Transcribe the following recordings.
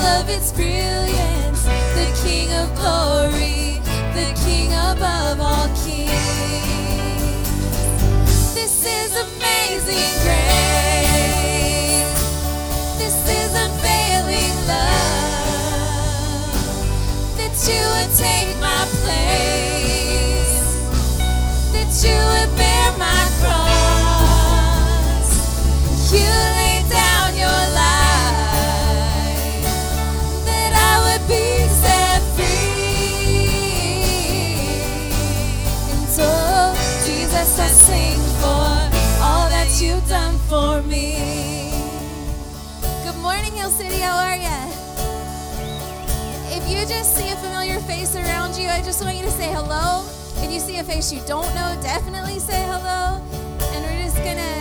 of its brilliance, the King of glory, the King above all kings. This is amazing grace. This is love. That you would take my place. That you you just see a familiar face around you, I just want you to say hello. If you see a face you don't know, definitely say hello. And we're just gonna sing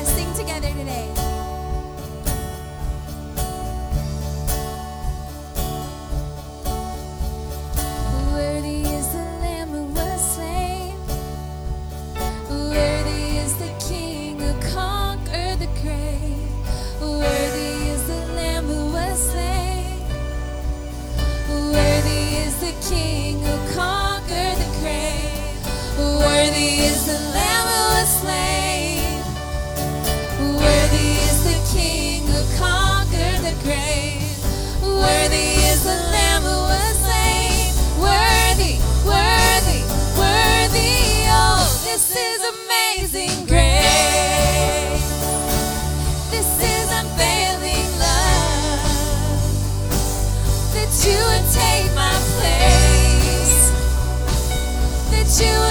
is the Lamb who was slain. Worthy is the King who conquered the grave. Worthy is the Lamb who was slain. Worthy, worthy, worthy. Oh, this is amazing grace. This is unfailing love. That you would take my place. That you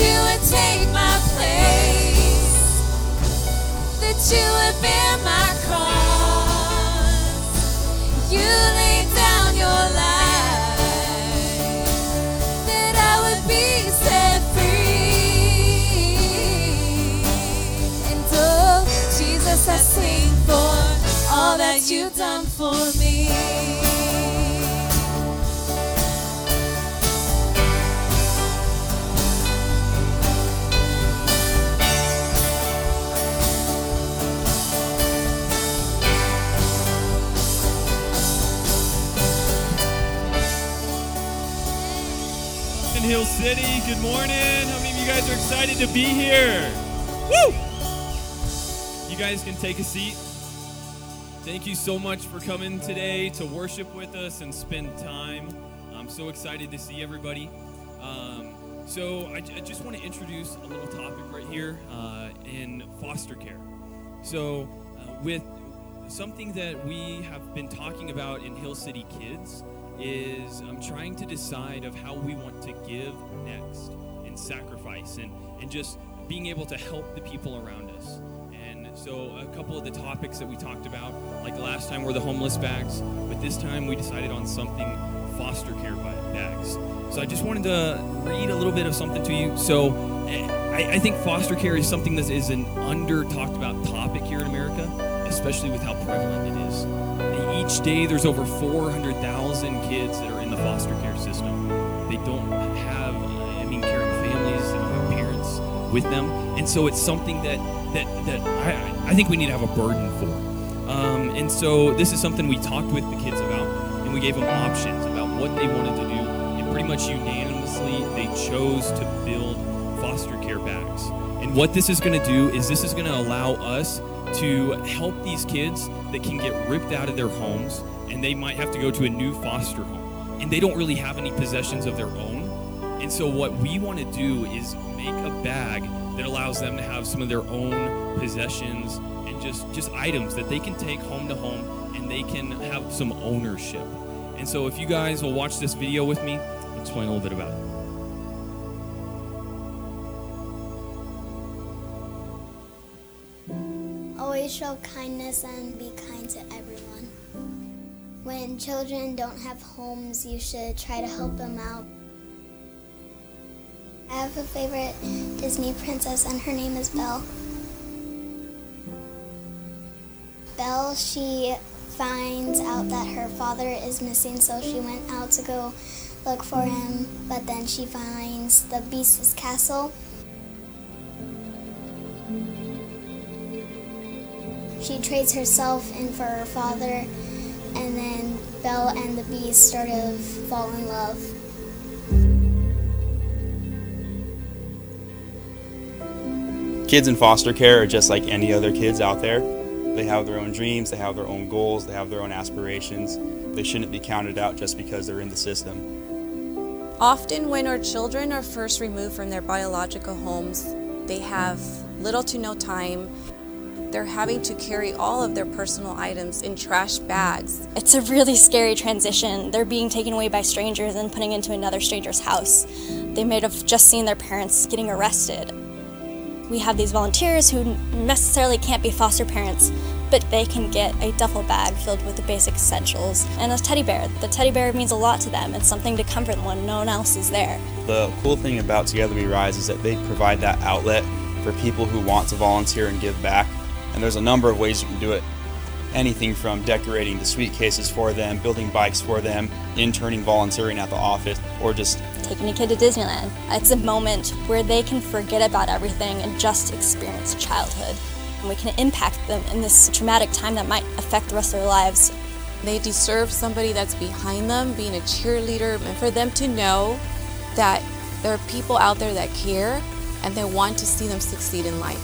You would take my place. That you would bear done for me. Hill City. Good morning. How many of you guys are excited to be here? Woo! You guys can take a seat. Thank you so much for coming today to worship with us and spend time. I'm so excited to see everybody. Um, so, I, I just want to introduce a little topic right here uh, in foster care. So, uh, with something that we have been talking about in Hill City Kids is I'm um, trying to decide of how we want to give next and sacrifice and, and just being able to help the people around us. So a couple of the topics that we talked about, like last time were the homeless bags, but this time we decided on something foster care ba- bags. So I just wanted to read a little bit of something to you. So I, I think foster care is something that is an under talked about topic here in America, especially with how prevalent it is. Each day, there's over 400,000 kids that are in the foster care system. They don't have, I mean, caring families. And parents with them. And so it's something that that that I, I think we need to have a burden for. Um, and so this is something we talked with the kids about, and we gave them options about what they wanted to do. And pretty much unanimously, they chose to build foster care bags. And what this is going to do is this is going to allow us to help these kids that can get ripped out of their homes and they might have to go to a new foster home and they don't really have any possessions of their own. And so what we want to do is make a bag that allows them to have some of their own possessions and just just items that they can take home to home and they can have some ownership. And so if you guys will watch this video with me, I'll explain a little bit about it. Always show kindness and be kind to everyone. When children don't have homes, you should try to help them out. I have a favorite Disney princess, and her name is Belle. Belle, she finds out that her father is missing, so she went out to go look for him, but then she finds the Beast's castle. She trades herself in for her father, and then Belle and the Beast sort of fall in love. Kids in foster care are just like any other kids out there. They have their own dreams, they have their own goals, they have their own aspirations. They shouldn't be counted out just because they're in the system. Often, when our children are first removed from their biological homes, they have little to no time. They're having to carry all of their personal items in trash bags. It's a really scary transition. They're being taken away by strangers and putting into another stranger's house. They might have just seen their parents getting arrested. We have these volunteers who necessarily can't be foster parents, but they can get a duffel bag filled with the basic essentials and a teddy bear. The teddy bear means a lot to them. It's something to comfort them when no one else is there. The cool thing about Together We Rise is that they provide that outlet for people who want to volunteer and give back. And there's a number of ways you can do it. Anything from decorating the suitcases for them, building bikes for them, interning, volunteering at the office, or just Taking a kid to Disneyland. It's a moment where they can forget about everything and just experience childhood. And we can impact them in this traumatic time that might affect the rest of their lives. They deserve somebody that's behind them, being a cheerleader, and for them to know that there are people out there that care and they want to see them succeed in life.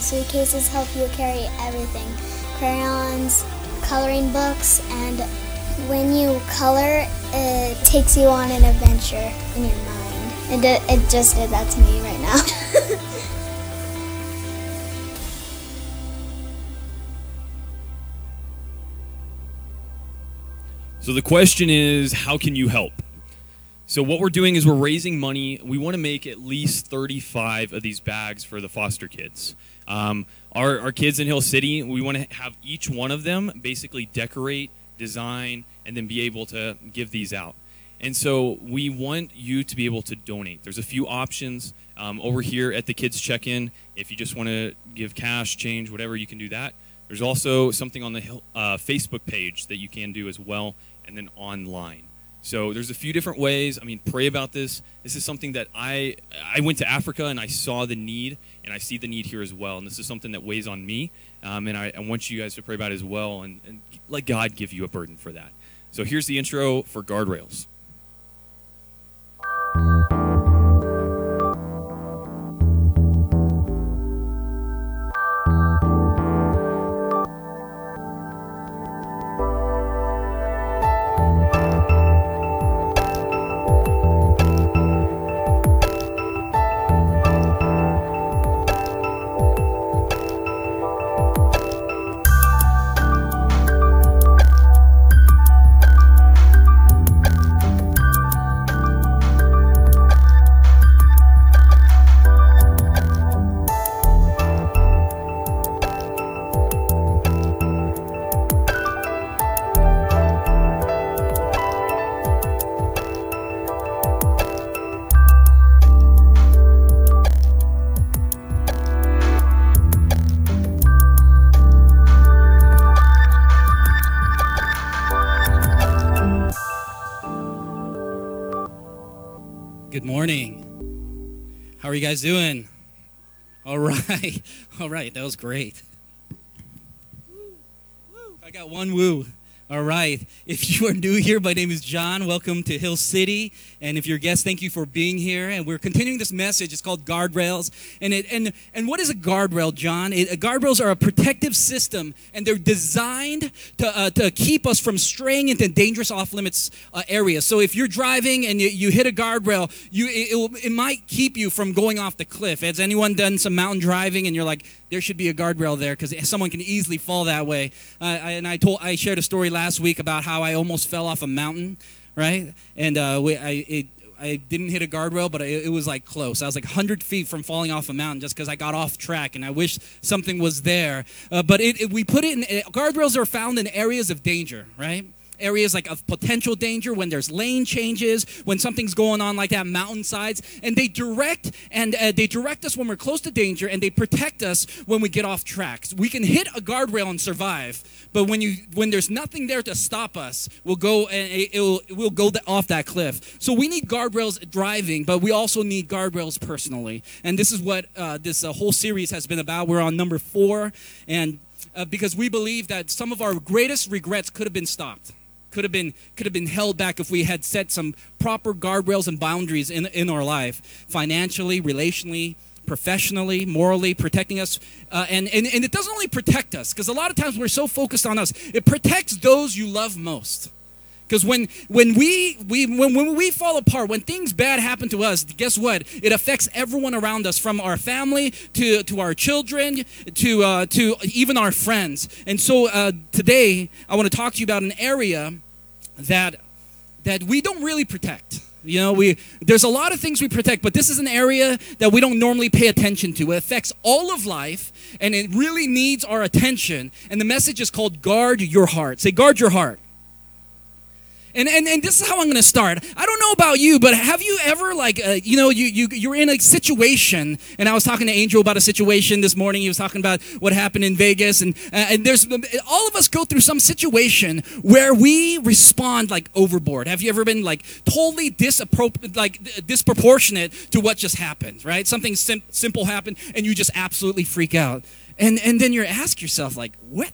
Suitcases help you carry everything crayons, coloring books, and when you color, it takes you on an adventure in your mind. It, it just did that to me right now. So the question is, how can you help? So what we're doing is we're raising money. We want to make at least 35 of these bags for the foster kids. Um, our, our kids in Hill City, we want to have each one of them basically decorate, design, and then be able to give these out. And so we want you to be able to donate. There's a few options um, over here at the kids check-in. If you just want to give cash, change, whatever, you can do that. There's also something on the uh, Facebook page that you can do as well, and then online. So there's a few different ways. I mean, pray about this. This is something that I I went to Africa and I saw the need, and I see the need here as well. And this is something that weighs on me, um, and I, I want you guys to pray about it as well, and, and let God give you a burden for that. So here's the intro for guardrails. You guys doing? All right. All right. That was great. I got one woo. All right. If you are new here, my name is John. Welcome to Hill City. And if you're a guest, thank you for being here. And we're continuing this message. It's called guardrails. And it and and what is a guardrail, John? It, guardrails are a protective system, and they're designed to uh, to keep us from straying into dangerous off limits uh, areas. So if you're driving and you, you hit a guardrail, you it, it, will, it might keep you from going off the cliff. Has anyone done some mountain driving and you're like, there should be a guardrail there because someone can easily fall that way. Uh, and I told I shared a story last week about how I almost fell off a mountain, right? And uh, we, I, it, I didn't hit a guardrail, but it, it, was like close. I was like 100 feet from falling off a mountain just because I got off track, and I wish something was there. Uh, but it, it, we put it in guardrails are found in areas of danger, right? Areas like of potential danger, when there's lane changes, when something's going on like that, mountainsides, and they direct and uh, they direct us when we're close to danger, and they protect us when we get off track. We can hit a guardrail and survive, but when you when there's nothing there to stop us, we'll go and it, will we'll go off that cliff. So we need guardrails driving, but we also need guardrails personally, and this is what uh, this uh, whole series has been about. We're on number four, and uh, because we believe that some of our greatest regrets could have been stopped could have been could have been held back if we had set some proper guardrails and boundaries in, in our life financially relationally professionally morally protecting us. Uh, and, and and it doesn't only protect us because a lot of times we're so focused on us. It protects those you love most because when when we, we when, when we fall apart when things bad happen to us guess what it affects everyone around us from our family to to our children to uh, to even our friends and so uh, today i want to talk to you about an area that that we don't really protect. You know, we there's a lot of things we protect, but this is an area that we don't normally pay attention to. It affects all of life and it really needs our attention. And the message is called guard your heart. Say guard your heart. And, and, and this is how I'm going to start. I don't know about you, but have you ever, like, uh, you know, you, you, you're in a situation, and I was talking to Angel about a situation this morning. He was talking about what happened in Vegas, and, uh, and there's all of us go through some situation where we respond like overboard. Have you ever been like totally like disproportionate to what just happened, right? Something sim- simple happened, and you just absolutely freak out. And, and then you ask yourself, like, what,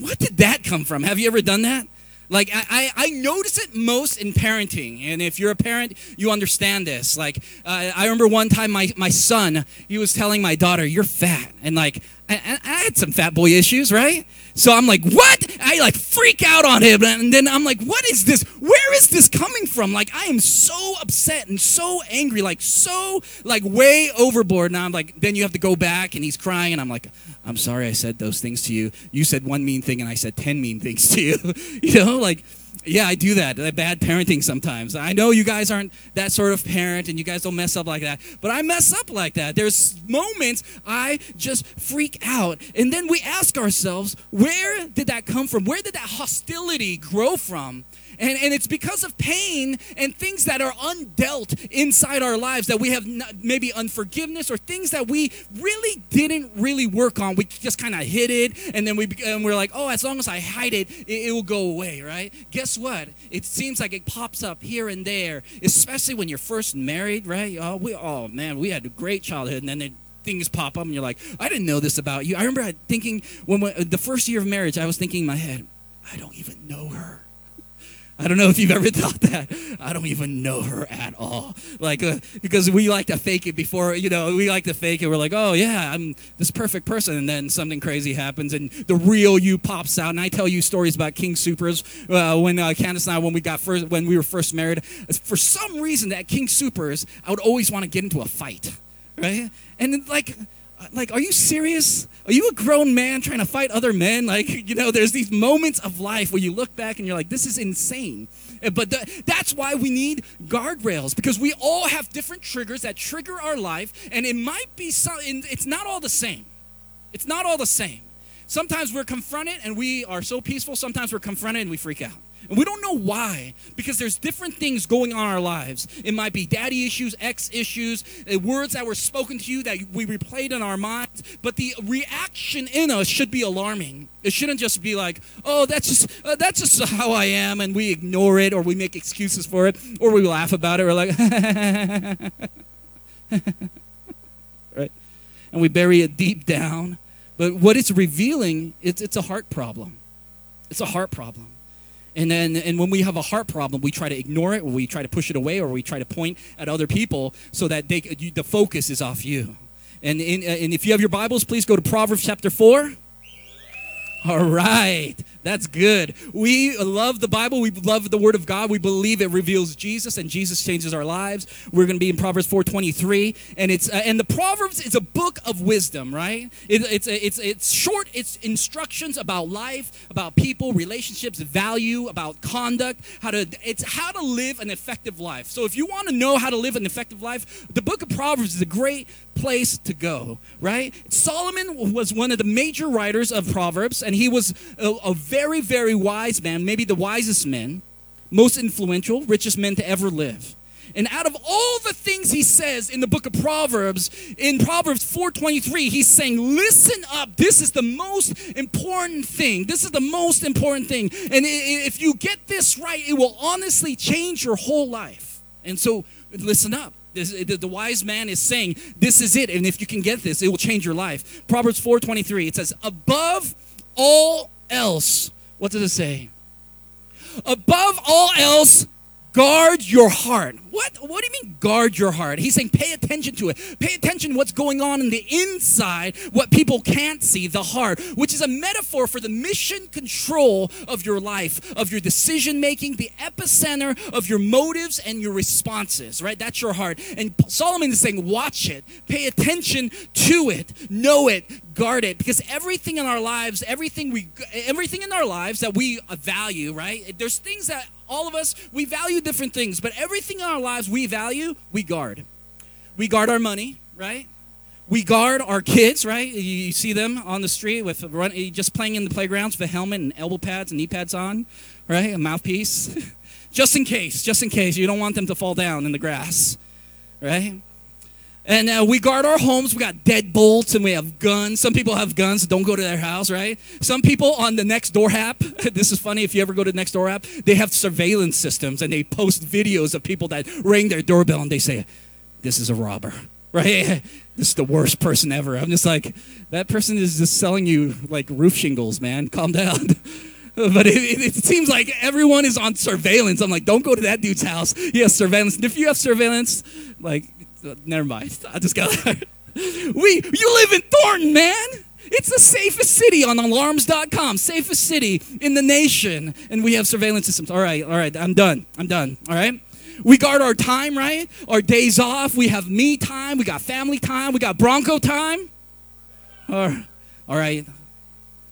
what did that come from? Have you ever done that? Like, I, I notice it most in parenting. And if you're a parent, you understand this. Like, uh, I remember one time my, my son, he was telling my daughter, You're fat. And like, I, I had some fat boy issues, right? So I'm like, What? I like freak out on him. And then I'm like, What is this? Where is this coming from? Like, I am so upset and so angry, like, so, like, way overboard. Now I'm like, Then you have to go back and he's crying. And I'm like, I'm sorry I said those things to you. You said one mean thing and I said 10 mean things to you. you know, like, yeah, I do that. Bad parenting sometimes. I know you guys aren't that sort of parent and you guys don't mess up like that, but I mess up like that. There's moments I just freak out. And then we ask ourselves, where did that come from? Where did that hostility grow from? And, and it's because of pain and things that are undealt inside our lives that we have maybe unforgiveness or things that we really didn't really work on. We just kind of hid it and then we, and we're like, oh, as long as I hide it, it, it will go away, right? Guess what? It seems like it pops up here and there, especially when you're first married, right? Oh, we, oh man, we had a great childhood and then things pop up and you're like, I didn't know this about you. I remember thinking when, when the first year of marriage, I was thinking in my head, I don't even know her. I don't know if you've ever thought that. I don't even know her at all. Like, uh, because we like to fake it before, you know, we like to fake it. We're like, oh, yeah, I'm this perfect person. And then something crazy happens and the real you pops out. And I tell you stories about King Soopers uh, when uh, Candace and I, when we got first, when we were first married. For some reason, that King Soopers, I would always want to get into a fight, right? And like, like, are you serious? Are you a grown man trying to fight other men? Like, you know, there's these moments of life where you look back and you're like, this is insane. Eh, but that's why we need guardrails because we all have different triggers that trigger our life, and it might be some, it's not all the same. It's not all the same. Sometimes we're confronted and we are so peaceful, sometimes we're confronted and we freak out. And we don't know why, because there's different things going on in our lives. It might be daddy issues, ex issues, uh, words that were spoken to you that we replayed in our minds. But the reaction in us should be alarming. It shouldn't just be like, "Oh, that's just uh, that's just how I am," and we ignore it, or we make excuses for it, or we laugh about it. We're like, right? and we bury it deep down. But what it's revealing, it's, it's a heart problem. It's a heart problem. And then, and when we have a heart problem, we try to ignore it, or we try to push it away, or we try to point at other people so that they, you, the focus is off you. And, in, and if you have your Bibles, please go to Proverbs chapter 4. All right. That's good. We love the Bible. We love the Word of God. We believe it reveals Jesus, and Jesus changes our lives. We're going to be in Proverbs 4:23, and it's uh, and the Proverbs is a book of wisdom, right? It, it's it's it's short. It's instructions about life, about people, relationships, value, about conduct, how to it's how to live an effective life. So if you want to know how to live an effective life, the book of Proverbs is a great place to go, right? Solomon was one of the major writers of Proverbs, and he was a, a very, very wise man, maybe the wisest man, most influential, richest man to ever live. And out of all the things he says in the book of Proverbs, in Proverbs 4:23, he's saying, "Listen up. This is the most important thing. This is the most important thing. And if you get this right, it will honestly change your whole life." And so, listen up. This, the, the wise man is saying, "This is it. And if you can get this, it will change your life." Proverbs 4:23, it says, "Above all else, what does it say? Above all else, guard your heart. What? What do you mean guard your heart? He's saying pay attention to it. Pay attention to what's going on in the inside, what people can't see, the heart, which is a metaphor for the mission control of your life, of your decision making, the epicenter of your motives and your responses, right? That's your heart. And Solomon is saying watch it. Pay attention to it. Know it. Guard it because everything in our lives, everything we everything in our lives that we value, right? There's things that all of us, we value different things, but everything in our lives we value, we guard. We guard our money, right? We guard our kids, right? You see them on the street with run, just playing in the playgrounds with a helmet and elbow pads and knee pads on, right? A mouthpiece. just in case, just in case. You don't want them to fall down in the grass, right? And uh, we guard our homes. We got deadbolts and we have guns. Some people have guns. Don't go to their house, right? Some people on the Nextdoor app. this is funny. If you ever go to the Nextdoor app, they have surveillance systems and they post videos of people that ring their doorbell and they say, "This is a robber." Right? This is the worst person ever. I'm just like, that person is just selling you like roof shingles, man. Calm down. but it, it, it, seems like everyone is on surveillance. I'm like, don't go to that dude's house. He has surveillance. And if you have surveillance, like never mind. I just got. we you live in Thornton, man. It's the safest city on alarms.com, safest city in the nation. And we have surveillance systems. All right, all right, I'm done. I'm done. All right? We guard our time, right? Our days off. We have me time. We got family time. We got Bronco time. All right. All right.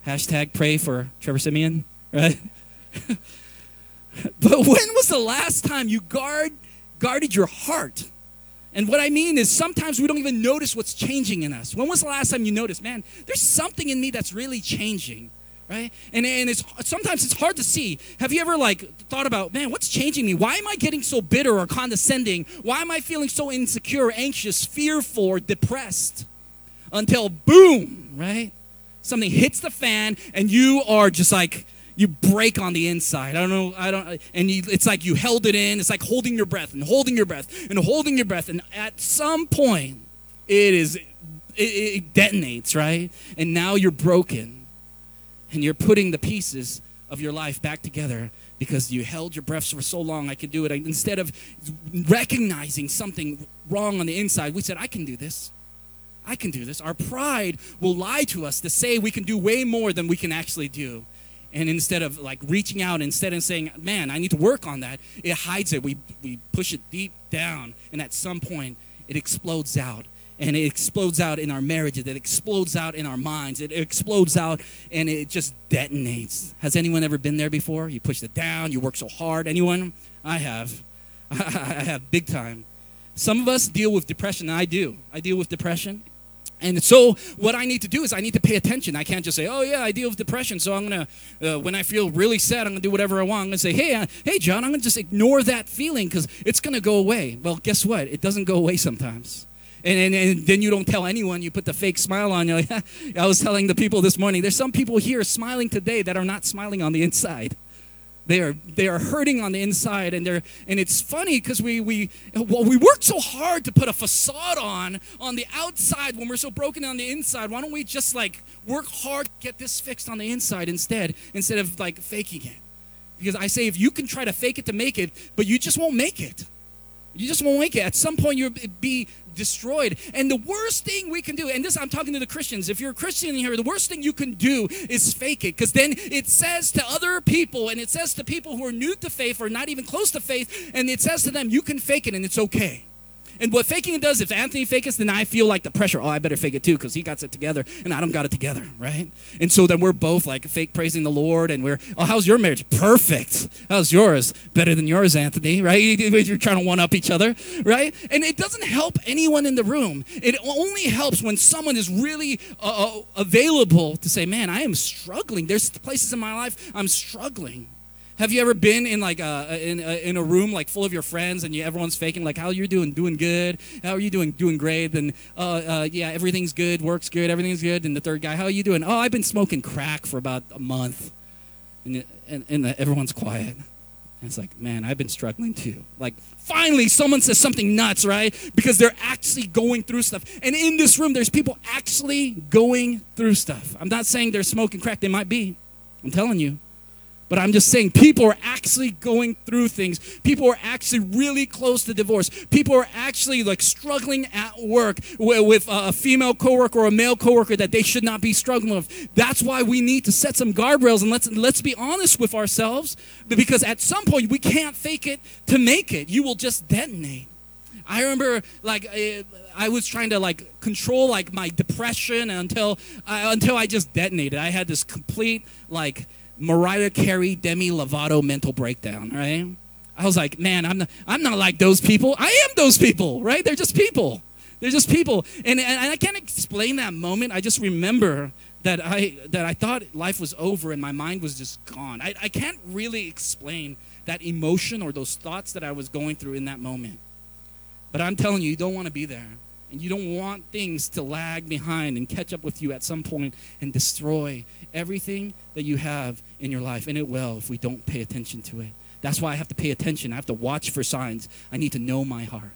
Hashtag pray for Trevor Siemian, right? but when was the last time you guard guarded your heart? And what I mean is sometimes we don't even notice what's changing in us. When was the last time you noticed, man, there's something in me that's really changing, right? And, and it's sometimes it's hard to see. Have you ever like thought about, man, what's changing me? Why am I getting so bitter or condescending? Why am I feeling so insecure, anxious, fearful, or depressed? Until boom, right? Something hits the fan and you are just like, you break on the inside. I don't know. I don't. And you, it's like you held it in. It's like holding your breath and holding your breath and holding your breath. And at some point, it is it, it detonates, right? And now you're broken, and you're putting the pieces of your life back together because you held your breath for so long. I could do it. Instead of recognizing something wrong on the inside, we said, "I can do this." I can do this. Our pride will lie to us to say we can do way more than we can actually do. And instead of like reaching out, instead of saying, man, I need to work on that, it hides it. We, we push it deep down. And at some point, it explodes out. And it explodes out in our marriages. It explodes out in our minds. It explodes out and it just detonates. Has anyone ever been there before? You push it down, you work so hard. Anyone? I have. I have big time. Some of us deal with depression. I do. I deal with depression. And so, what I need to do is I need to pay attention. I can't just say, "Oh yeah, I deal with depression, so I'm gonna." Uh, when I feel really sad, I'm gonna do whatever I want. I'm gonna say, "Hey, uh, hey, John, I'm gonna just ignore that feeling because it's gonna go away." Well, guess what? It doesn't go away sometimes. And, and, and then you don't tell anyone. You put the fake smile on. You're like, I was telling the people this morning. There's some people here smiling today that are not smiling on the inside. They are they are hurting on the inside, and they're and it's funny because we we well we work so hard to put a facade on on the outside when we're so broken on the inside. Why don't we just like work hard get this fixed on the inside instead instead of like faking it? Because I say if you can try to fake it to make it, but you just won't make it. You just won't make it. At some point, you'll be destroyed. And the worst thing we can do, and this I'm talking to the Christians, if you're a Christian here, the worst thing you can do is fake it. Because then it says to other people, and it says to people who are new to faith or not even close to faith, and it says to them, you can fake it and it's okay. And what faking does, if Anthony fakes then I feel like the pressure. Oh, I better fake it too because he got it together and I don't got it together, right? And so then we're both like fake praising the Lord and we're, oh, how's your marriage? Perfect. How's yours? Better than yours, Anthony, right? You're trying to one up each other, right? And it doesn't help anyone in the room. It only helps when someone is really uh, uh available to say, man, I am struggling. There's places in my life I'm struggling. Have you ever been in like a, in, a, in a room like full of your friends and you, everyone's faking like how you doing? Doing good? How are you doing? Doing great? And uh, uh, yeah everything's good works good everything's good. And the third guy how are you doing? Oh I've been smoking crack for about a month. And and, and everyone's quiet. And it's like man I've been struggling too. Like finally someone says something nuts right? Because they're actually going through stuff. And in this room there's people actually going through stuff. I'm not saying they're smoking crack. They might be. I'm telling you but I'm just saying, people are actually going through things. People are actually really close to divorce. People are actually like struggling at work with a female coworker or a male coworker that they should not be struggling with. That's why we need to set some guardrails and let's let's be honest with ourselves, because at some point we can't fake it to make it. You will just detonate. I remember like I was trying to like control like my depression until uh, until I just detonated. I had this complete like Mariah Carey, Demi Lovato mental breakdown, right? I was like, man, I'm not, I'm not like those people. I am those people, right? They're just people. They're just people. And, and I can't explain that moment. I just remember that I, that I thought life was over and my mind was just gone. I, I can't really explain that emotion or those thoughts that I was going through in that moment. But I'm telling you, you don't want to be there. And you don't want things to lag behind and catch up with you at some point and destroy everything that you have in your life. And it will if we don't pay attention to it. That's why I have to pay attention. I have to watch for signs. I need to know my heart.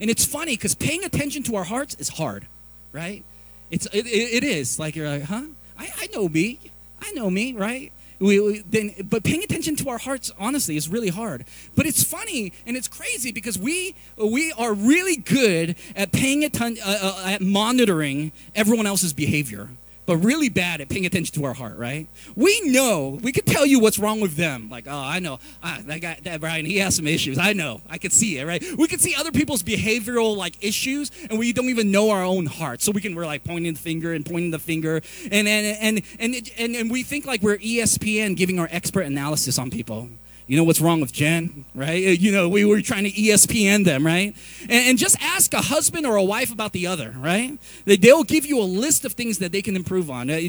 And it's funny because paying attention to our hearts is hard, right? It's, it, it is. Like you're like, huh? I, I know me. I know me, right? We, we, then, but paying attention to our hearts, honestly, is really hard. But it's funny and it's crazy because we we are really good at paying attention, uh, uh, at monitoring everyone else's behavior but really bad at paying attention to our heart, right? We know, we could tell you what's wrong with them. Like, oh, I know, ah, that guy, that Brian, he has some issues. I know, I could see it, right? We could see other people's behavioral like issues, and we don't even know our own heart. So we can, we're like pointing the finger and pointing the finger, and and and and and, and we think like we're ESPN giving our expert analysis on people you know what's wrong with Jen, right? You know, we were trying to ESPN them, right? And, and, just ask a husband or a wife about the other, right? They, they'll give you a list of things that they can improve on. Uh,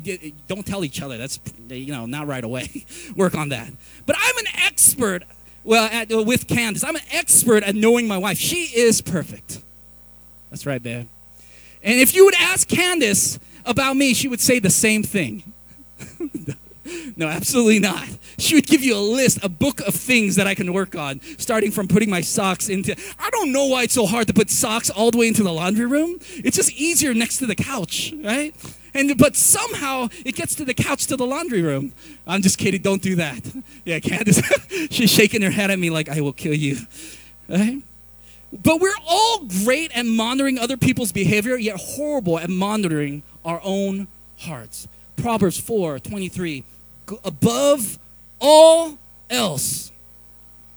don't tell each other. That's, you know, not right away. Work on that. But I'm an expert, well, at, uh, with Candace, I'm an expert at knowing my wife. She is perfect. That's right, babe. And if you would ask Candace about me, she would say the same thing. No, absolutely not. She would give you a list, a book of things that I can work on, starting from putting my socks into. I don't know why it's so hard to put socks all the way into the laundry room. It's just easier next to the couch, right? And but somehow it gets to the couch to the laundry room. I'm just kidding. Don't do that. Yeah, Candace, she's shaking her head at me like I will kill you. Right? But we're all great at monitoring other people's behavior, yet horrible at monitoring our own hearts. Proverbs 4 23 above all else,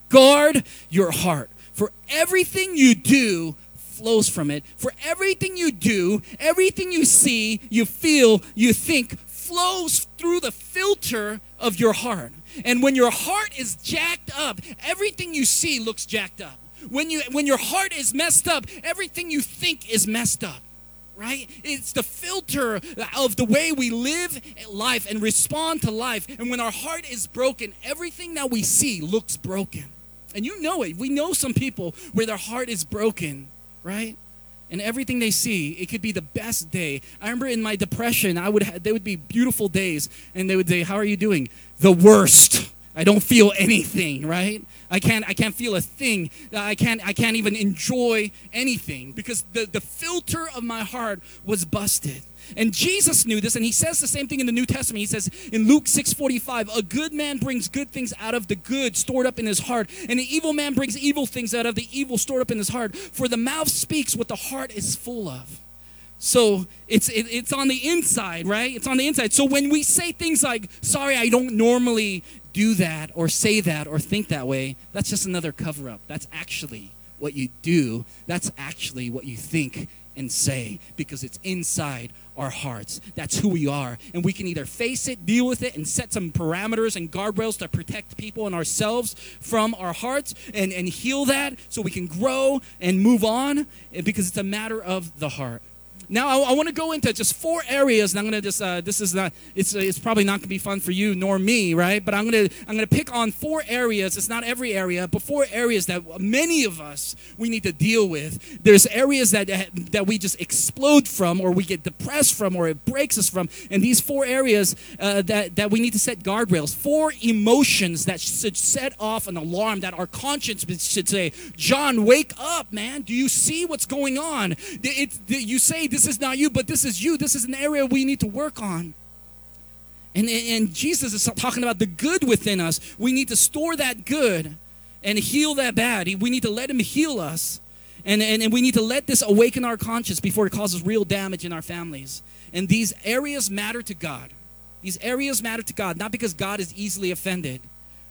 guard your heart. For everything you do flows from it. For everything you do, everything you see, you feel, you think flows through the filter of your heart. And when your heart is jacked up, everything you see looks jacked up. When you when your heart is messed up, everything you think is messed up right? It's the filter of the way we live life and respond to life. And when our heart is broken, everything that we see looks broken. And you know it. We know some people where their heart is broken, right? And everything they see, it could be the best day. I remember in my depression, I would have, there would be beautiful days, and they would say, "How are you doing?" The worst. I don't feel anything, right? I can't I can't feel a thing. I can't I can't even enjoy anything because the, the filter of my heart was busted. And Jesus knew this, and he says the same thing in the New Testament. He says in Luke 6:45, a good man brings good things out of the good stored up in his heart, and an evil man brings evil things out of the evil stored up in his heart. For the mouth speaks what the heart is full of. So it's it, it's on the inside, right? It's on the inside. So when we say things like, "Sorry, I don't normally do that," or say that, or think that way, that's just another cover up. That's actually what you do. That's actually what you think and say because it's inside our hearts. That's who we are. And we can either face it, deal with it, and set some parameters and guardrails to protect people and ourselves from our hearts and, and heal that so we can grow and move on because it's a matter of the heart. Now I, I want to go into just four areas, and I'm going to just uh, this is not it's it's probably not going to be fun for you nor me, right? But I'm going to I'm going to pick on four areas. It's not every area, but four areas that many of us we need to deal with. There's areas that that we just explode from, or we get depressed from, or it breaks us from, and these four areas uh, that that we need to set guardrails. Four emotions that should set off an alarm that our conscience should say, "John, wake up, man! Do you see what's going on?" It's, you say this is not you, but this is you. This is an area we need to work on. And, and Jesus is talking about the good within us. We need to store that good and heal that bad. We need to let Him heal us. And, and, and we need to let this awaken our conscience before it causes real damage in our families. And these areas matter to God. These areas matter to God, not because God is easily offended,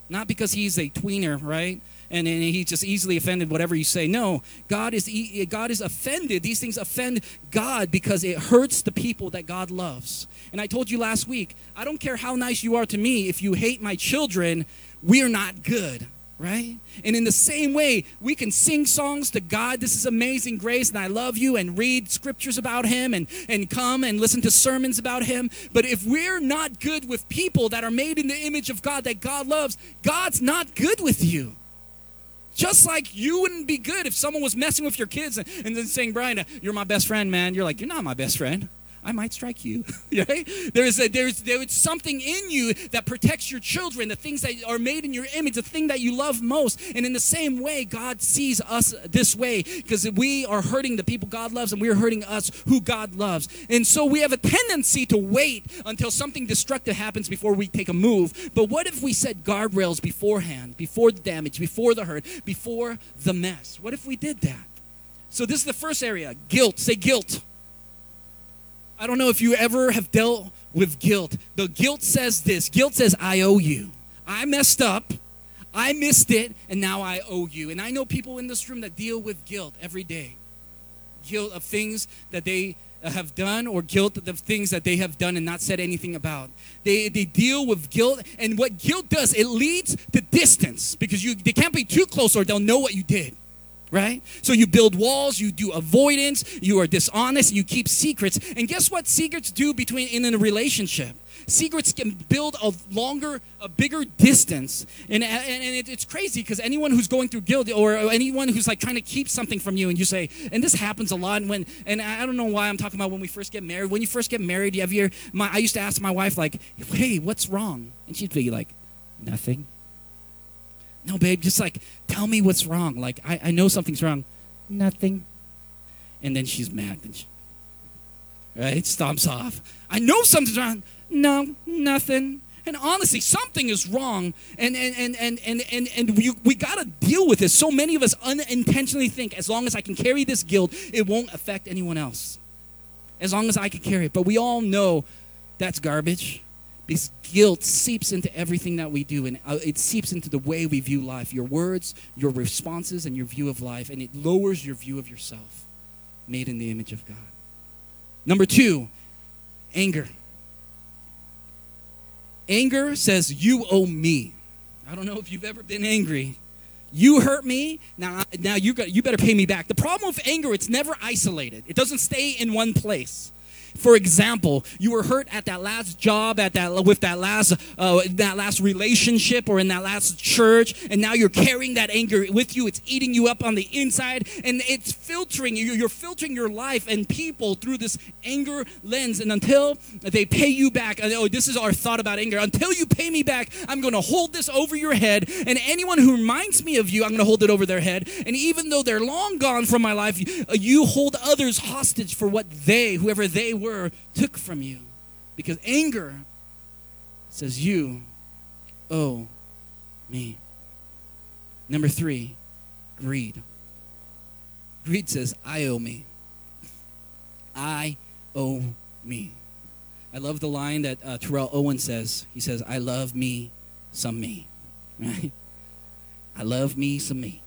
not because He's a tweener, right? And, and he just easily offended whatever you say. No, God is God is offended. These things offend God because it hurts the people that God loves. And I told you last week, I don't care how nice you are to me. If you hate my children, we're not good right? And in the same way, we can sing songs to God, this is amazing grace, and I love you, and read scriptures about Him, and, and come and listen to sermons about Him. But if we're not good with people that are made in the image of God that God loves, God's not good with you. Just like you wouldn't be good if someone was messing with your kids and, and then saying, Brian, you're my best friend, man. You're like, you're not my best friend. I might strike you. right? There's, a, there's, there's something in you that protects your children, the things that are made in your image, the thing that you love most. And in the same way, God sees us this way because we are hurting the people God loves and we're hurting us who God loves. And so we have a tendency to wait until something destructive happens before we take a move. But what if we set guardrails beforehand, before the damage, before the hurt, before the mess? What if we did that? So this is the first area guilt. Say guilt. I don't know if you ever have dealt with guilt. The guilt says this guilt says, I owe you. I messed up. I missed it, and now I owe you. And I know people in this room that deal with guilt every day guilt of things that they have done or guilt of things that they have done and not said anything about. They, they deal with guilt, and what guilt does, it leads to distance because you they can't be too close or they'll know what you did right? So you build walls, you do avoidance, you are dishonest, you keep secrets. And guess what secrets do between in a relationship? Secrets can build a longer, a bigger distance. And, and, and it's crazy because anyone who's going through guilt or anyone who's like trying to keep something from you and you say, and this happens a lot And when, and I don't know why I'm talking about when we first get married. When you first get married, you have your, my, I used to ask my wife like, hey, what's wrong? And she'd be like, nothing. No, babe, just like tell me what's wrong. Like I, I know something's wrong. Nothing. And then she's mad. And she, right? Stomps off. I know something's wrong. No, nothing. And honestly, something is wrong, and and and and and and, and we, we gotta deal with this. So many of us unintentionally think, as long as I can carry this guilt, it won't affect anyone else. As long as I can carry it. But we all know that's garbage. This guilt seeps into everything that we do, and uh, it seeps into the way we view life your words, your responses, and your view of life, and it lowers your view of yourself, made in the image of God. Number two, anger. Anger says, You owe me. I don't know if you've ever been angry. You hurt me, now, now you, got, you better pay me back. The problem with anger, it's never isolated, it doesn't stay in one place. For example, you were hurt at that last job, at that with that last uh, that last relationship, or in that last church, and now you're carrying that anger with you. It's eating you up on the inside, and it's filtering you. You're filtering your life and people through this anger lens. And until they pay you back, oh, this is our thought about anger. Until you pay me back, I'm going to hold this over your head, and anyone who reminds me of you, I'm going to hold it over their head. And even though they're long gone from my life, you hold others hostage for what they, whoever they were, took from you. Because anger says, You owe me. Number three, greed. Greed says, I owe me. I owe me. I love the line that uh, Terrell Owens says. He says, I love me some me. Right? I love me some me.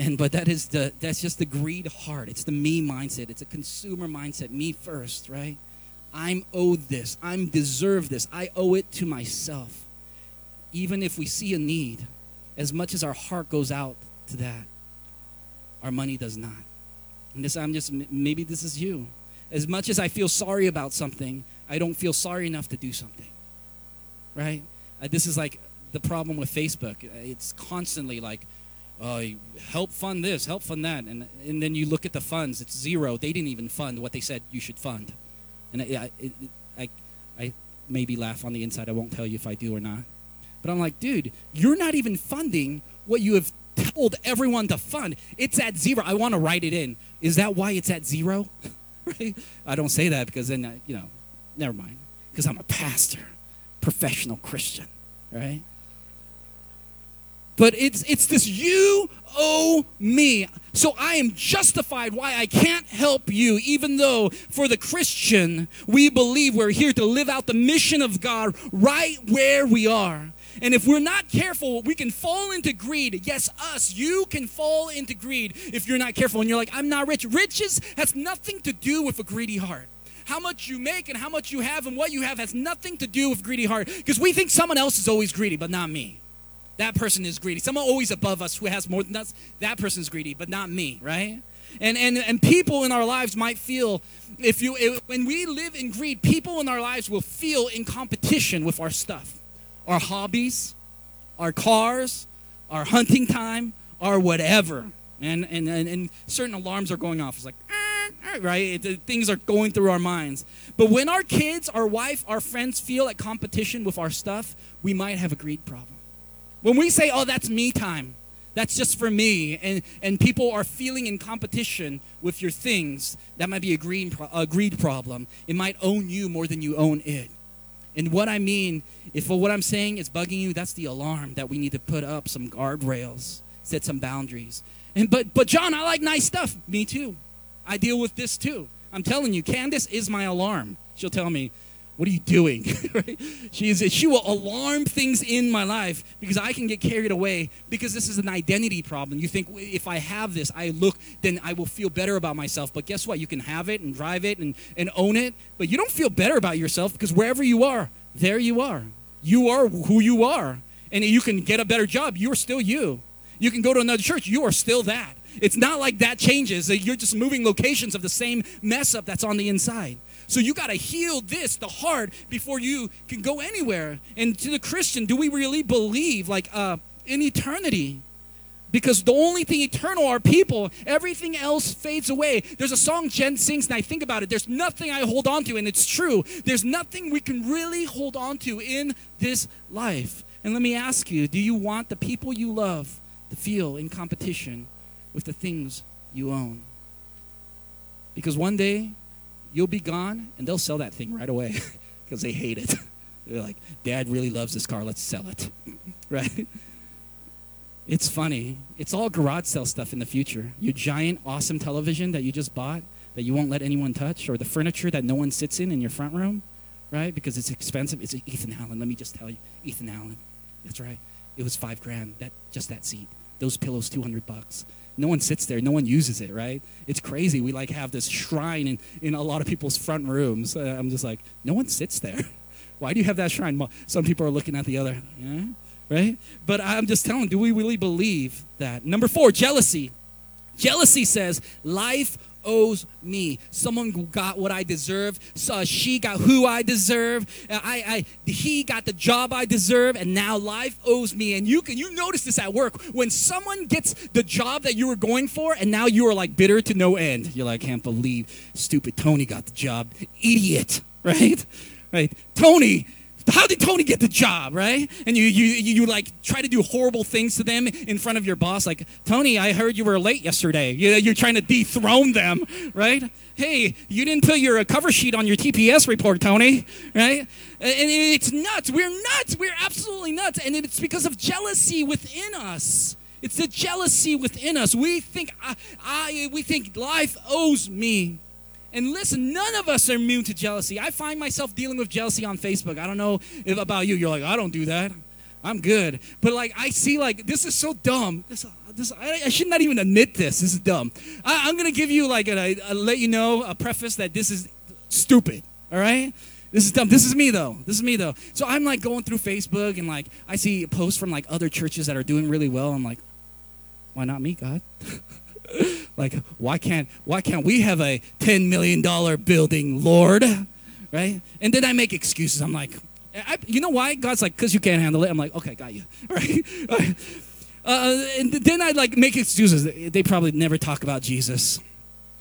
And but that is the that's just the greed heart. It's the me mindset. It's a consumer mindset. Me first, right? I'm owed this. I'm deserve this. I owe it to myself. Even if we see a need, as much as our heart goes out to that, our money does not. And this I'm just maybe this is you. As much as I feel sorry about something, I don't feel sorry enough to do something. Right? Uh, this is like the problem with Facebook. It's constantly like, uh, help fund this, help fund that, and and then you look at the funds. It's zero. They didn't even fund what they said you should fund, and I, I, I, I maybe laugh on the inside. I won't tell you if I do or not, but I'm like, dude, you're not even funding what you have told everyone to fund. It's at zero. I want to write it in. Is that why it's at zero? right? I don't say that because then, I, you know, never mind. Because I'm a pastor, professional Christian, right? But it's it's this you owe me. So I am justified why I can't help you, even though for the Christian, we believe we're here to live out the mission of God right where we are. And if we're not careful, we can fall into greed. Yes, us, you can fall into greed if you're not careful. And you're like, I'm not rich. Riches has nothing to do with a greedy heart. How much you make and how much you have and what you have has nothing to do with greedy heart. Because we think someone else is always greedy, but not me. That person is greedy. Someone always above us who has more than us, that person's greedy, but not me, right? And, and, and people in our lives might feel, if you, when we live in greed, people in our lives will feel in competition with our stuff our hobbies, our cars, our hunting time, our whatever. And, and, and, and certain alarms are going off. It's like, eh, eh, right? It, things are going through our minds. But when our kids, our wife, our friends feel at competition with our stuff, we might have a greed problem. When we say, oh, that's me time, that's just for me, and, and people are feeling in competition with your things, that might be a greed, a greed problem. It might own you more than you own it. And what I mean, if what I'm saying is bugging you, that's the alarm that we need to put up some guardrails, set some boundaries. And but but John, I like nice stuff. Me too. I deal with this too. I'm telling you, Candace is my alarm. She'll tell me, what are you doing? she is she will alarm things in my life because I can get carried away because this is an identity problem. You think if I have this, I look, then I will feel better about myself. But guess what? You can have it and drive it and, and own it, but you don't feel better about yourself because wherever you are, there you are. You are who you are. And you can get a better job, you're still you. You can go to another church, you are still that. It's not like that changes. You're just moving locations of the same mess up that's on the inside. So you got to heal this, the heart, before you can go anywhere. And to the Christian, do we really believe like uh, in eternity? Because the only thing eternal are people. Everything else fades away. There's a song Jen sings, and I think about it. There's nothing I hold on to, and it's true. There's nothing we can really hold on to in this life. And let me ask you do you want the people you love to feel in competition with the things you own? Because one day you'll be gone and they'll sell that thing right away because they hate it. They're like, Dad really loves this car, let's sell it. right? It's funny. It's all garage sale stuff in the future. Your giant, awesome television that you just bought that you won't let anyone touch, or the furniture that no one sits in in your front room, right? Because it's expensive. It's Ethan Allen. Let me just tell you, Ethan Allen. That's right. It was five grand. That just that seat. Those pillows, two hundred bucks. No one sits there. No one uses it right? It's crazy. We like have this shrine in, in a lot of people's front rooms. Uh, i'm just like no one sits there. Why do you have that shrine? Well, some people are looking at the other yeah, right? But i'm just telling do we really believe that? Number four jealousy. Jealousy says life owes me. Someone got what I deserve. So she got who I deserve. Uh, I, I, he got the job I deserve, and now life owes me. And you can you notice this at work when someone gets the job that you were going for, and now you are like bitter to no end. You're like, I can't believe stupid Tony got the job. Idiot, right? Right? Tony how did Tony get the job, right? And you, you, you, like try to do horrible things to them in front of your boss, like, Tony, I heard you were late yesterday. You, you're trying to dethrone them, right? Hey, you didn't put your uh, cover sheet on your TPS report, Tony, right? And it's nuts. We're nuts. We're absolutely nuts. And it's because of jealousy within us. It's the jealousy within us. We think I, I we think life owes me. And listen, none of us are immune to jealousy. I find myself dealing with jealousy on Facebook. I don't know if about you. You're like, I don't do that. I'm good. But like, I see like this is so dumb. This, this I, I should not even admit this. This is dumb. I, am gonna give you like a, a, let you know a preface that this is stupid. All right. This is dumb. This is me though. This is me though. So I'm like going through Facebook and like I see posts from like other churches that are doing really well. I'm like, why not me, God? like why can't why can't we have a 10 million dollar building lord? Right? And then i make excuses. I'm like I, you know why? God's like because you can't handle it. I'm like okay got you. Right? Uh, and then i like make excuses. They probably never talk about jesus.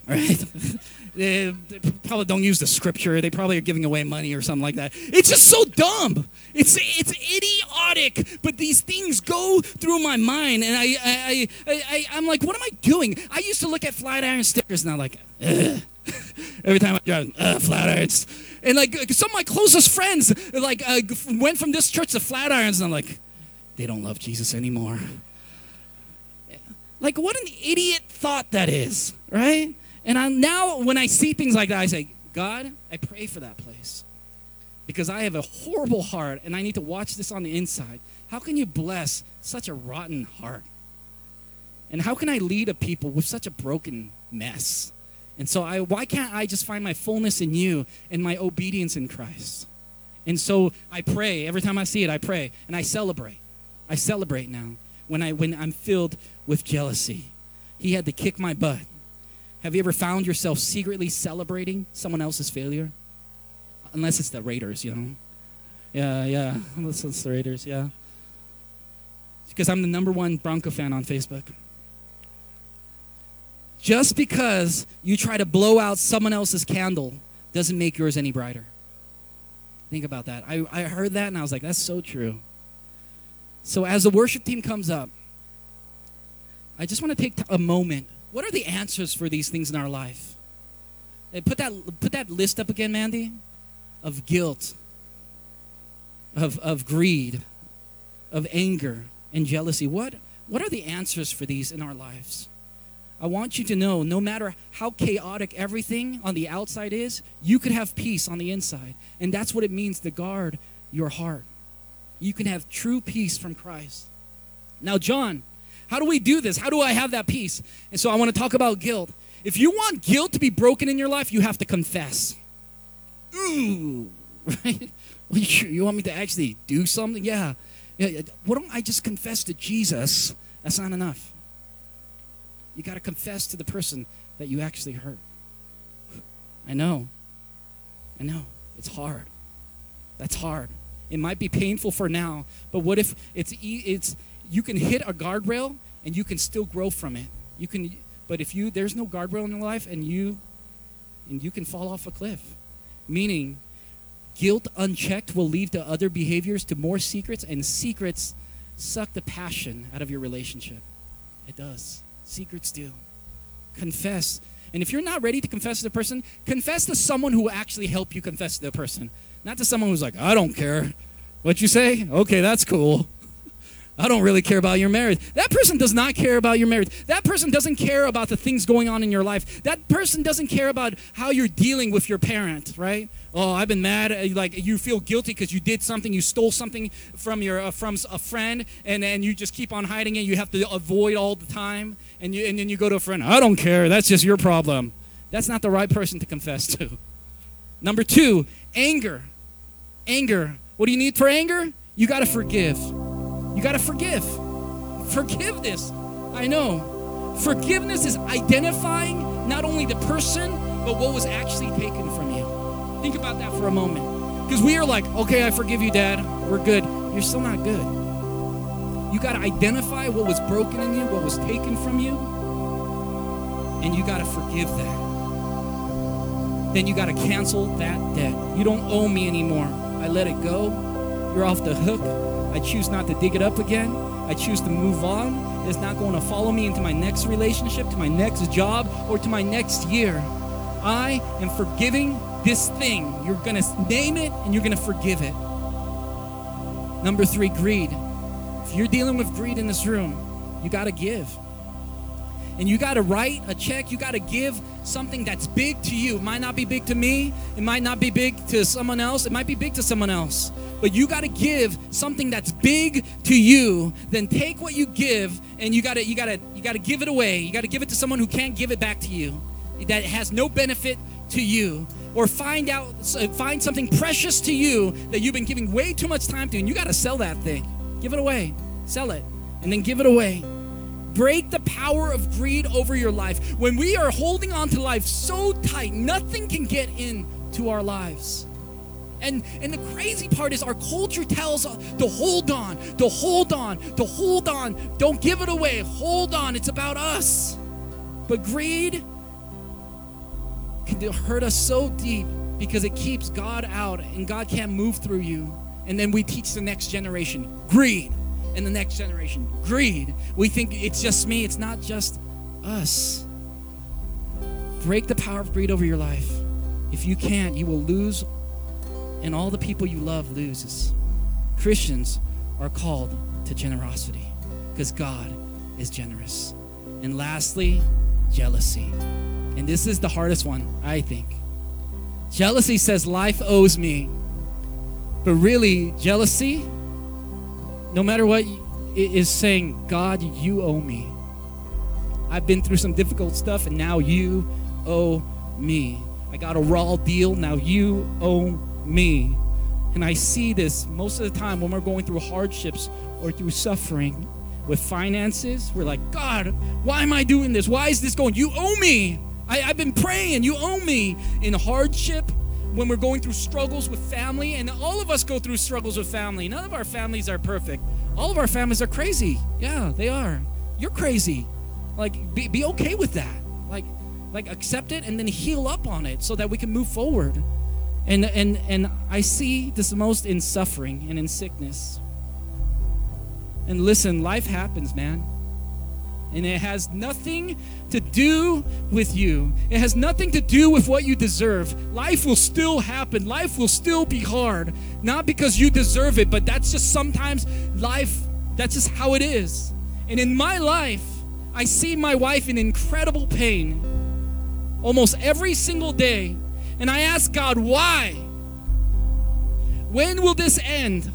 Right they, probably don't use the scripture. They probably are giving away money or something like that. It's just so dumb. It's it's idiotic. But these things go through my mind, and I I, I, I am like, what am I doing? I used to look at Flatiron stickers, and I'm like, Ugh. every time I drive, Flatirons And like some of my closest friends, like uh, went from this church to Flatirons, and I'm like, they don't love Jesus anymore. Like, what an idiot thought that is, right? And I now, when I see things like that, I say, God, I pray for that place. Because I have a horrible heart and I need to watch this on the inside. How can you bless such a rotten heart? And how can I lead a people with such a broken mess? And so I why can't I just find my fullness in you and my obedience in Christ? And so I pray every time I see it, I pray and I celebrate. I celebrate now when I when I'm filled with jealousy. He had to kick my butt. Have you ever found yourself secretly celebrating someone else's failure? Unless it's the Raiders, you know. Yeah, yeah. Unless it's the Raiders, yeah. Because I'm the number one Bronco fan on Facebook. Just because you try to blow out someone else's candle doesn't make yours any brighter. Think about that. I, I heard that and I was like, that's so true. So as the worship team comes up, I just want to take a moment what are the answers for these things in our life? Put that put that list up again, Mandy, of guilt, of of greed, of anger and jealousy. What what are the answers for these in our lives? I want you to know no matter how chaotic everything on the outside is, you could have peace on the inside. And that's what it means to guard your heart. You can have true peace from Christ. Now, John, how do we do this? How do I have that peace? And so I want to talk about guilt. If you want guilt to be broken in your life, you have to confess. Ooh, right? You want me to actually do something? Yeah. yeah. Why don't I just confess to Jesus? That's not enough. You got to confess to the person that you actually hurt. I know. I know. It's hard. That's hard. It might be painful for now, but what if it's it's you can hit a guardrail and you can still grow from it. You can, but if you there's no guardrail in your life and you and you can fall off a cliff. Meaning, guilt unchecked will lead to other behaviors, to more secrets, and secrets suck the passion out of your relationship. It does. Secrets do. Confess. And if you're not ready to confess to the person, confess to someone who will actually help you confess to the person. Not to someone who's like, I don't care. What you say? Okay, that's cool. I don't really care about your marriage. That person does not care about your marriage. That person doesn't care about the things going on in your life. That person doesn't care about how you're dealing with your parent, right? Oh, I've been mad. Uh, like you feel guilty because you did something, you stole something from your uh, from a friend, and then you just keep on hiding it. You have to avoid all the time, and you and then you go to a friend. I don't care. That's just your problem. That's not the right person to confess to. Number two, anger. Anger. What do you need for anger? You got to forgive. You got to forgive. Forgiveness. I know. Forgiveness is identifying not only the person, but what was actually taken from you. Think about that for a moment. Because we are like, okay, I forgive you, Dad. We're good. You're still not good. You got to identify what was broken in you, what was taken from you, and you got to forgive that. Then you got to cancel that debt. You don't owe me anymore. I let it go. You're off the hook. I choose not to dig it up again. I choose to move on. It's not going to follow me into my next relationship, to my next job, or to my next year. I am forgiving this thing. You're going to name it and you're going to forgive it. Number three, greed. If you're dealing with greed in this room, you got to give. And you got to write a check. You got to give something that's big to you. It might not be big to me. It might not be big to someone else. It might be big to someone else. But you got to give something that's big to you. Then take what you give and you got to you got to you got to give it away. You got to give it to someone who can't give it back to you. That has no benefit to you or find out find something precious to you that you've been giving way too much time to and you got to sell that thing give it away sell it and then give it away break the power of greed over your life. When we are holding on to life so tight nothing can get into our lives. And and the crazy part is our culture tells us to hold on to hold on to hold on. Don't give it away. Hold on. It's about us. But greed can hurt us so deep because it keeps God out and God can't move through you. And then we teach the next generation greed, and the next generation greed. We think it's just me, it's not just us. Break the power of greed over your life. If you can't, you will lose, and all the people you love loses. Christians are called to generosity because God is generous. And lastly, jealousy. And this is the hardest one, I think. Jealousy says life owes me. But really, jealousy, no matter what, is saying, God, you owe me. I've been through some difficult stuff, and now you owe me. I got a raw deal, now you owe me. And I see this most of the time when we're going through hardships or through suffering with finances. We're like, God, why am I doing this? Why is this going? You owe me. I, have been praying. You owe me in hardship when we're going through struggles with family. And all of us go through struggles with family. None of our families are perfect. All of our families are crazy. Yeah, they are. You're crazy. Like, be, be okay with that. Like, like accept it and then heal up on it so that we can move forward. And and and I see this most in suffering and in sickness. And listen, life happens, man. And it has nothing to do with you. It has nothing to do with what you deserve. Life will still happen. Life will still be hard. Not because you deserve it, but that's just sometimes life, that's just how it is. And in my life, I see my wife in incredible pain almost every single day. And I ask God, why? When will this end?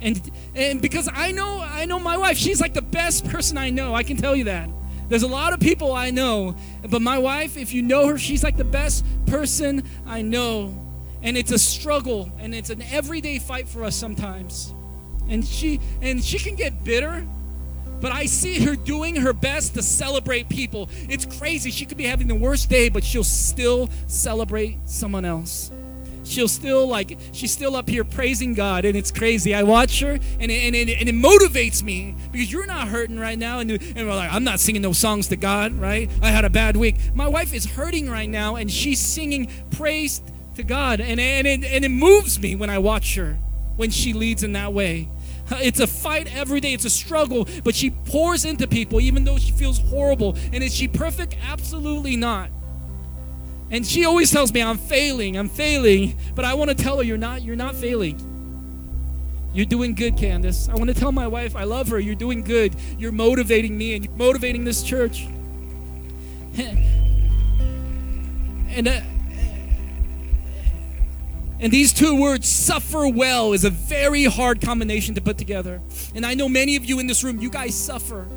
And and because I know I know my wife, she's like the best person I know. I can tell you that. There's a lot of people I know, but my wife, if you know her, she's like the best person I know. And it's a struggle and it's an everyday fight for us sometimes. And she and she can get bitter, but I see her doing her best to celebrate people. It's crazy. She could be having the worst day, but she'll still celebrate someone else she'll still like she's still up here praising god and it's crazy i watch her and it, and it, and it motivates me because you're not hurting right now and, and we're like i'm not singing those songs to god right i had a bad week my wife is hurting right now and she's singing praise to god and, and, it, and it moves me when i watch her when she leads in that way it's a fight every day. It's a struggle, but she pours into people even though she feels horrible. And is she perfect? Absolutely not. And she always tells me I'm failing, I'm failing. But I want to tell her you're not, you're not failing. You're doing good, Candace. I want to tell my wife I love her. You're doing good. You're motivating me and you're motivating this church. and uh, and these two words, suffer well, is a very hard combination to put together. And I know many of you in this room, you guys suffer.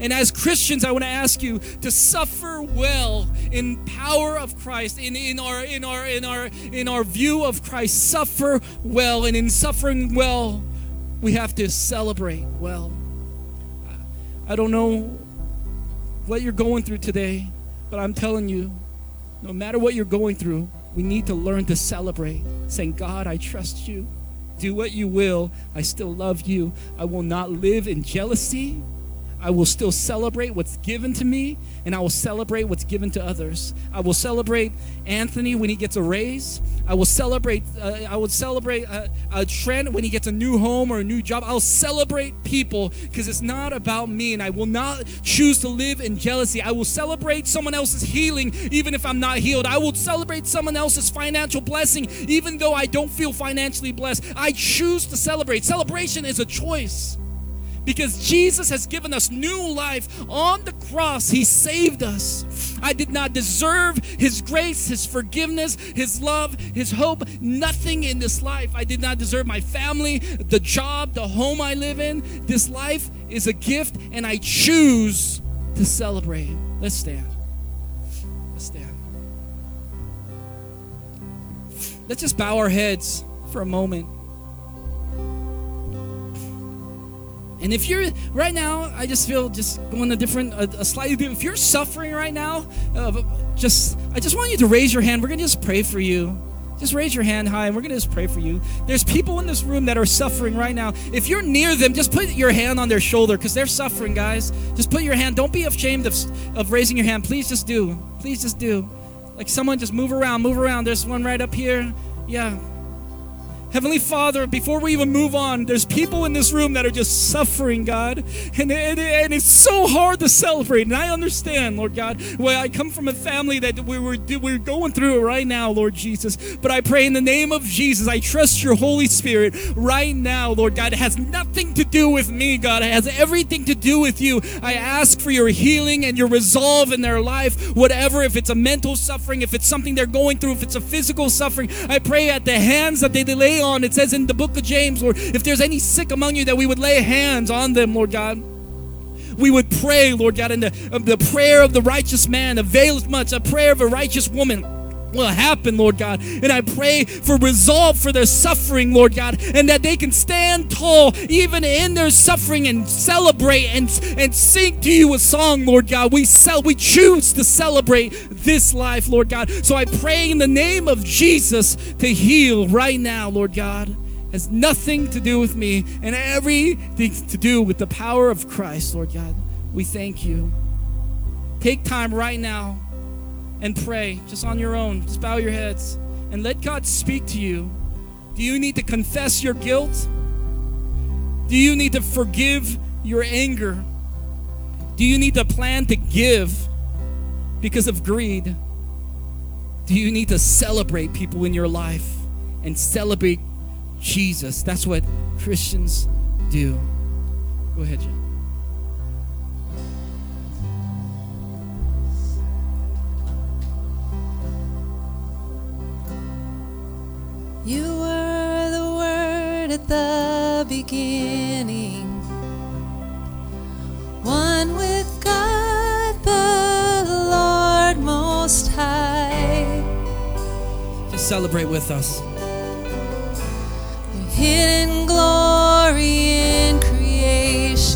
And as Christians, I want to ask you to suffer well in power of Christ, in, in our in our in our in our view of Christ. Suffer well, and in suffering well, we have to celebrate well. I don't know what you're going through today, but I'm telling you, no matter what you're going through, we need to learn to celebrate, saying, God, I trust you. Do what you will. I still love you. I will not live in jealousy. I will still celebrate what's given to me, and I will celebrate what's given to others. I will celebrate Anthony when he gets a raise. I will celebrate. Uh, I will celebrate uh, uh, Trent when he gets a new home or a new job. I'll celebrate people because it's not about me, and I will not choose to live in jealousy. I will celebrate someone else's healing even if I'm not healed. I will celebrate someone else's financial blessing even though I don't feel financially blessed. I choose to celebrate. Celebration is a choice because Jesus has given us new life on the cross. He saved us. I did not deserve His grace, His forgiveness, His love, His hope. Nothing in this life. I did not deserve my family, the job, the home I live in. This life is a gift, and I choose to celebrate. Let's stand. Let's stand. Let's just bow our heads for a moment. And if you're right now, I just feel just going a different, a, a slightly different. If you're suffering right now, uh, just I just want you to raise your hand. We're gonna just pray for you. Just raise your hand high, and we're gonna just pray for you. There's people in this room that are suffering right now. If you're near them, just put your hand on their shoulder because they're suffering, guys. Just put your hand. Don't be ashamed of of raising your hand. Please just do. Please just do. Like someone just move around, move around. There's one right up here. Yeah. Heavenly Father, before we even move on, there's people in this room that are just suffering, God. And, and, and it's so hard to celebrate. And I understand, Lord God. Well, I come from a family that we were, we're going through right now, Lord Jesus. But I pray in the name of Jesus, I trust your Holy Spirit right now, Lord God. It has nothing to do with me, God. It has everything to do with you. I ask for your healing and your resolve in their life, whatever, if it's a mental suffering, if it's something they're going through, if it's a physical suffering. I pray at the hands that they lay on. It says in the book of James, Lord, if there's any sick among you, that we would lay hands on them, Lord God. We would pray, Lord God, and the, uh, the prayer of the righteous man avails much. A prayer of a righteous woman will happen, Lord God. And I pray for resolve for their suffering, Lord God, and that they can stand tall even in their suffering and celebrate and, and sing to you a song, Lord God. We sell, we choose to celebrate this life, Lord God. So I pray in the name of Jesus to heal right now, Lord God. Has nothing to do with me and everything to do with the power of Christ, Lord God. We thank you. Take time right now and pray just on your own. Just bow your heads and let God speak to you. Do you need to confess your guilt? Do you need to forgive your anger? Do you need to plan to give because of greed? Do you need to celebrate people in your life and celebrate Jesus? That's what Christians do. Go ahead, John. You were the Word at the beginning, one with God the Lord Most High. Just celebrate with us. Your hidden glory in creation,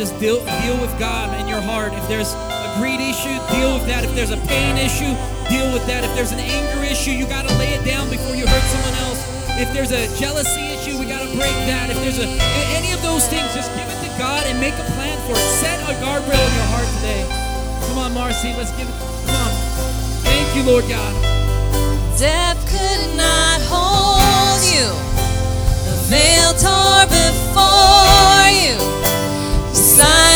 just deal, deal with God in your heart. If there's a greed issue, deal with that. If there's a pain issue, deal with that. If there's an anger issue, you got to lay it down before you hurt someone else. If there's a jealousy issue, we got to break that. If there's a, any of those things, just give it to God and make a plan for it. Set a guardrail in your heart today. Come on, Marcy, let's give it. Come on. Thank you, Lord God. Death could not hold you. The veil tore before you sign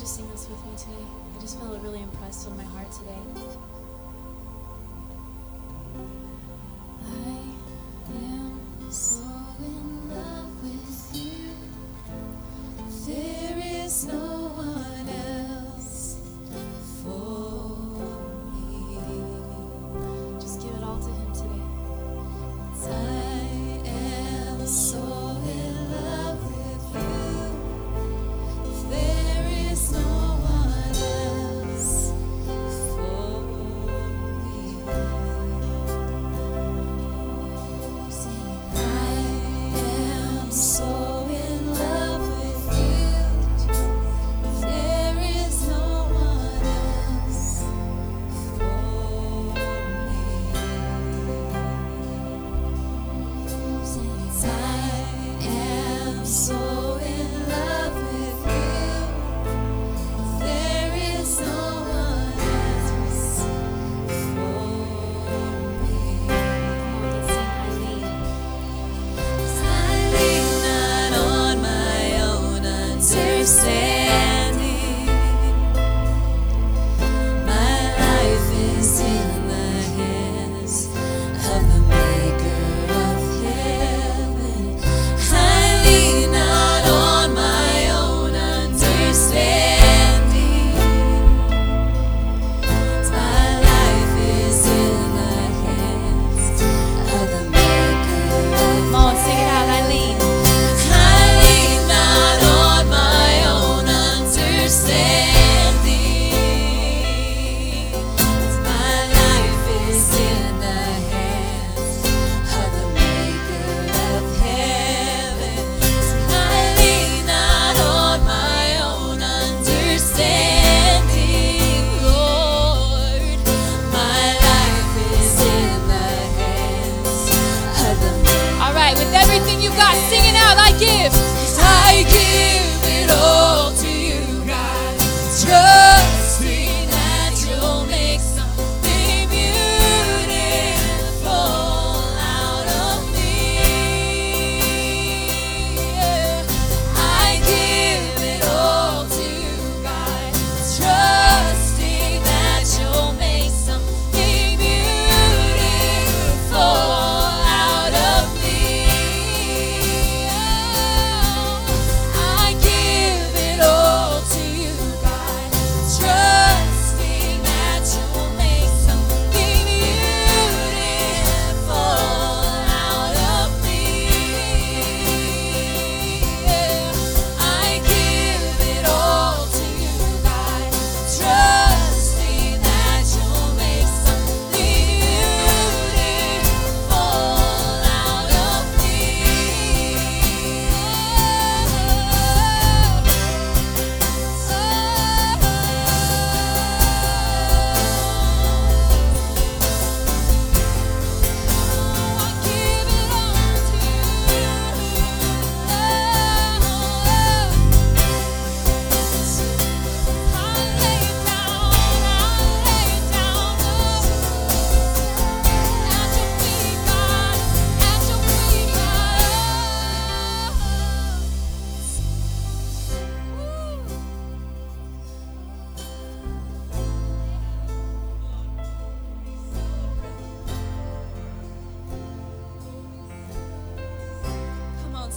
just sing this with me today. I just felt really impressed in my heart today.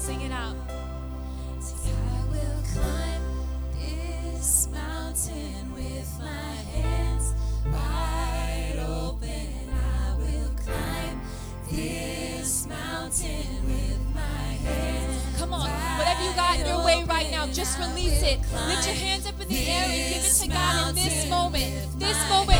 Sing it out. I will climb this mountain with my hands wide open. I will climb this mountain with my hands. Come on, whatever you got in your way right now, just release it. Lift your hands up in the air and give it to God in this moment. This moment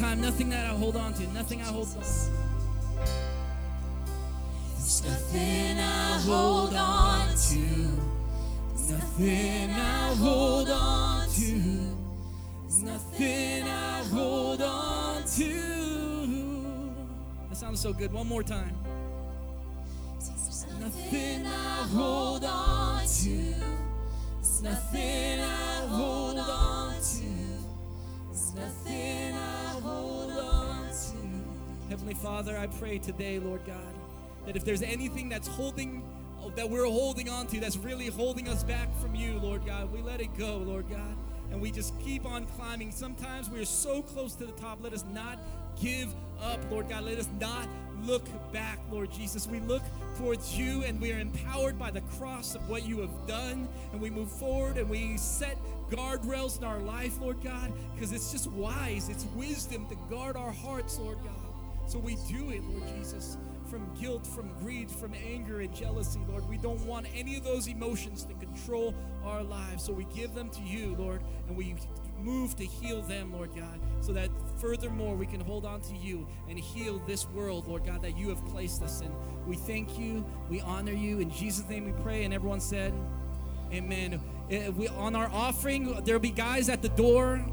time, nothing that I hold on to, nothing I hold on. There's nothing I hold on to. Nothing I hold on to. Nothing I hold on to. That sounds so good. One more time. Nothing I hold on to. There's nothing I hold on to. There's nothing I hold on to. Heavenly Father, I pray today, Lord God, that if there's anything that's holding, that we're holding on to, that's really holding us back from you, Lord God, we let it go, Lord God, and we just keep on climbing. Sometimes we're so close to the top. Let us not give up, Lord God. Let us not look back, Lord Jesus. We look towards you and we are empowered by the cross of what you have done, and we move forward and we set guardrails in our life, Lord God, because it's just wise, it's wisdom to guard our hearts, Lord God. So we do it, Lord Jesus, from guilt, from greed, from anger and jealousy, Lord. We don't want any of those emotions to control our lives. So we give them to you, Lord, and we move to heal them, Lord God, so that furthermore we can hold on to you and heal this world, Lord God, that you have placed us in. We thank you. We honor you. In Jesus' name we pray. And everyone said, Amen. Uh, We, on our offering, there'll be guys at the door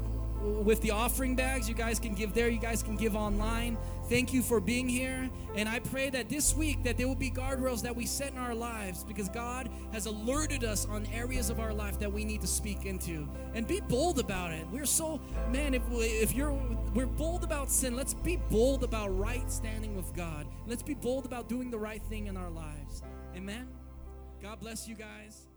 with the offering bags. You guys can give there. You guys can give online. Thank you for being here. And I pray that this week that there will be guardrails that we set in our lives because God has alerted us on areas of our life that we need to speak into. And be bold about it. We're so man, if we, if you're we're bold about sin, let's be bold about right standing with God. Let's be bold about doing the right thing in our lives. Amen. God bless you guys.